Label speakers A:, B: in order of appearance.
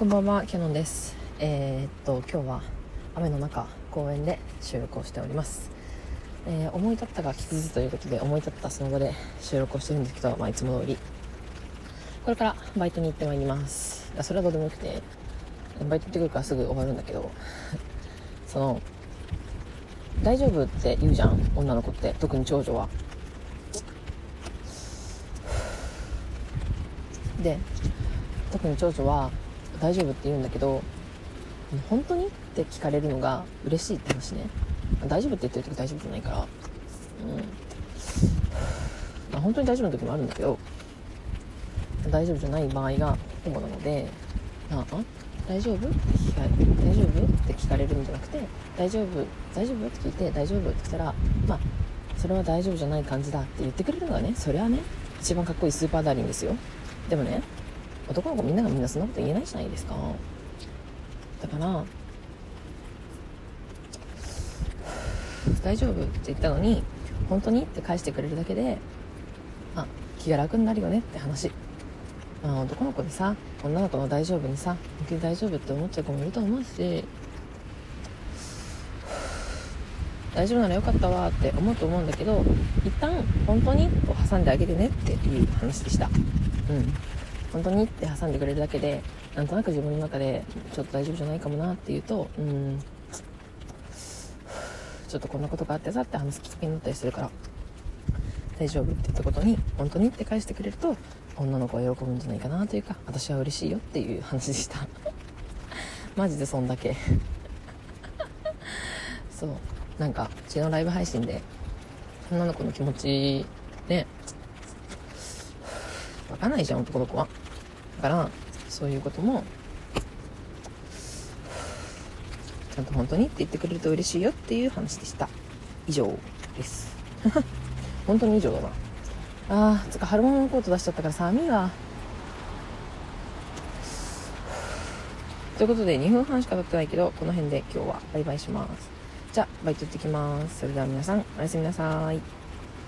A: こんばんはキャノンです。えー、っと今日は雨の中公園で収録をしております、えー思い立ったが吉日ということで思い立ったその後で収録をしてるんですけど、まあ、いつも通り。これからバイトに行ってまいります。それはどうでもよくてバイト行ってくるからすぐ終わるんだけどその大丈夫って言うじゃん女の子って特に長女は。で特に長女は大丈夫って言うんだけど本当にって聞かれるのが嬉しいって話ね大丈夫って言ってる時大丈夫じゃないからうんまあ本当に大丈夫な時もあるんだけど大丈夫じゃない場合が主なので「ああ大丈夫?」って聞かれ大丈夫?」って聞かれるんじゃなくて「大丈夫大丈夫?」って聞いて「大丈夫?」って来たらまあそれは大丈夫じゃない感じだって言ってくれるのがねそれはね一番かっこいいスーパーダーリンですよでもね男の子みんながみんなそんなこと言えないじゃないですか。だから大丈夫って言ったのに本当にって返してくれるだけであ気が楽になるよねって話。あ男の子でさ女の子の大丈夫にさ本気で大丈夫って思っちゃう子もいると思うし大丈夫ならよかったわって思うと思うんだけど一旦本当にを挟んであげてねっていう話でした。うん。本当にって挟んでくれるだけでなんとなく自分の中でちょっと大丈夫じゃないかもなっていうとうん。ちょっとこんなことがあってさって話すきっかけになったりするから大丈夫って言ったことに本当にって返してくれると女の子は喜ぶんじゃないかなというか私は嬉しいよっていう話でした。マジでそんだけ。そう。なんかうちのライブ配信で女の子の気持ちねかんないじゃん男の子は。だからそういうこともちゃんと本当にって言ってくれると嬉しいよっていう話でした。以上です。本当に以上だな。あーつか春物のコート出しちゃったから寒いわ。ということで2分半しか経ってないけどこの辺で今日はバイバイします。じゃあバイト行ってきます。それでは皆さんおやすみなさい。